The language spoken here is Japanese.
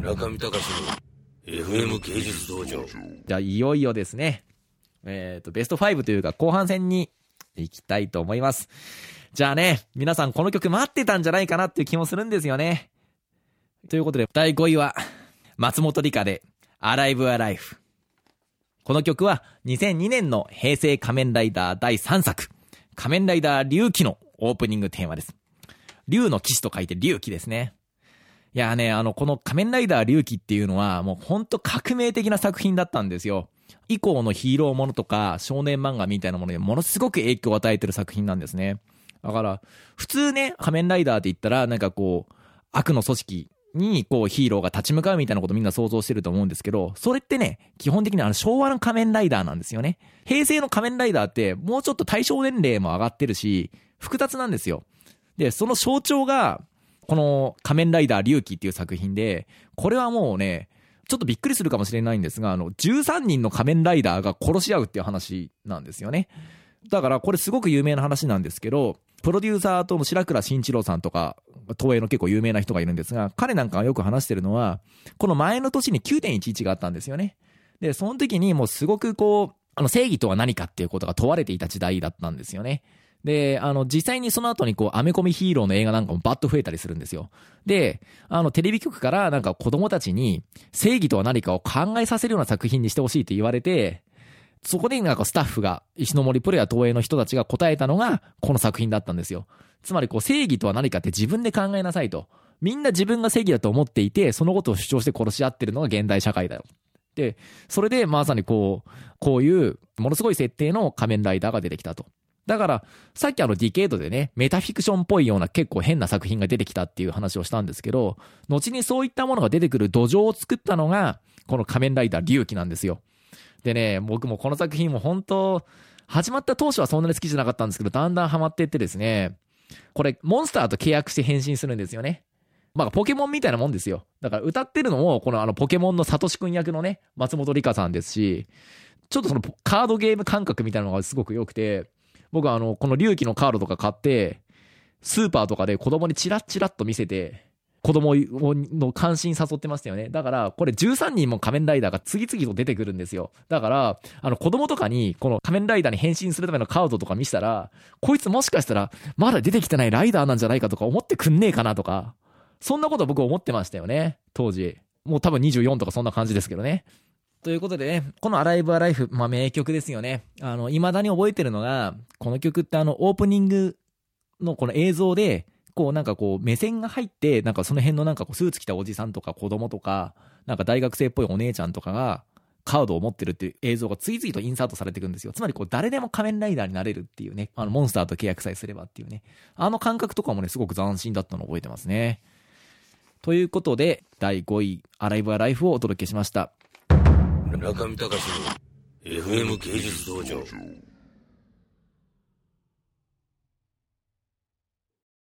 中見隆の FM 芸術道場。じゃあ、いよいよですね。えっ、と、ベスト5というか、後半戦に行きたいと思います。じゃあね、皆さんこの曲待ってたんじゃないかなっていう気もするんですよね。ということで、第5位は、松本里香で、Alive Alive。この曲は、2002年の平成仮面ライダー第3作、仮面ライダー龍騎のオープニングテーマです。龍の騎士と書いて龍騎ですね。いやね、あの、この仮面ライダー龍騎っていうのは、もうほんと革命的な作品だったんですよ。以降のヒーローものとか少年漫画みたいなものにものすごく影響を与えてる作品なんですね。だから、普通ね、仮面ライダーって言ったら、なんかこう、悪の組織に、こう、ヒーローが立ち向かうみたいなことみんな想像してると思うんですけど、それってね、基本的にあの、昭和の仮面ライダーなんですよね。平成の仮面ライダーって、もうちょっと対象年齢も上がってるし、複雑なんですよ。で、その象徴が、この仮面ライダー龍騎っていう作品で、これはもうね、ちょっとびっくりするかもしれないんですが、あの、13人の仮面ライダーが殺し合うっていう話なんですよね。だからこれすごく有名な話なんですけど、プロデューサーとの白倉慎一郎さんとか、東映の結構有名な人がいるんですが、彼なんかがよく話してるのは、この前の年に9.11があったんですよね。で、その時にもうすごくこう、あの正義とは何かっていうことが問われていた時代だったんですよね。で、あの、実際にその後にこう、アメコミヒーローの映画なんかもバッと増えたりするんですよ。で、あの、テレビ局からなんか子供たちに正義とは何かを考えさせるような作品にしてほしいって言われて、そこでなんかスタッフが、石森プロや東映の人たちが答えたのが、この作品だったんですよ。つまりこう、正義とは何かって自分で考えなさいと。みんな自分が正義だと思っていて、そのことを主張して殺し合ってるのが現代社会だよ。で、それでまさにこう、こういう、ものすごい設定の仮面ライダーが出てきたと。だから、さっきあのディケードでね、メタフィクションっぽいような結構変な作品が出てきたっていう話をしたんですけど、後にそういったものが出てくる土壌を作ったのが、この仮面ライダー龍騎なんですよ。でね、僕もこの作品も本当、始まった当初はそんなに好きじゃなかったんですけど、だんだんハマっていってですね、これ、モンスターと契約して変身するんですよね。まあ、ポケモンみたいなもんですよ。だから歌ってるのも、このあの、ポケモンのサトシ君役のね、松本里香さんですし、ちょっとそのカードゲーム感覚みたいなのがすごく良くて、僕はあの、この隆起のカードとか買って、スーパーとかで子供にチラッチラッと見せて、子供の関心誘ってましたよね。だから、これ13人も仮面ライダーが次々と出てくるんですよ。だから、あの子供とかに、この仮面ライダーに変身するためのカードとか見せたら、こいつもしかしたら、まだ出てきてないライダーなんじゃないかとか思ってくんねえかなとか、そんなこと僕思ってましたよね。当時。もう多分24とかそんな感じですけどね。ということでね、このアライブアライフ、まあ名曲ですよね。あの、未だに覚えてるのが、この曲ってあの、オープニングのこの映像で、こうなんかこう目線が入って、なんかその辺のなんかこうスーツ着たおじさんとか子供とか、なんか大学生っぽいお姉ちゃんとかが、カードを持ってるっていう映像が次々とインサートされていくんですよ。つまりこう誰でも仮面ライダーになれるっていうね、あのモンスターと契約さえすればっていうね。あの感覚とかもね、すごく斬新だったのを覚えてますね。ということで、第5位、アライブアライフをお届けしました。中見隆の FM 芸術道場。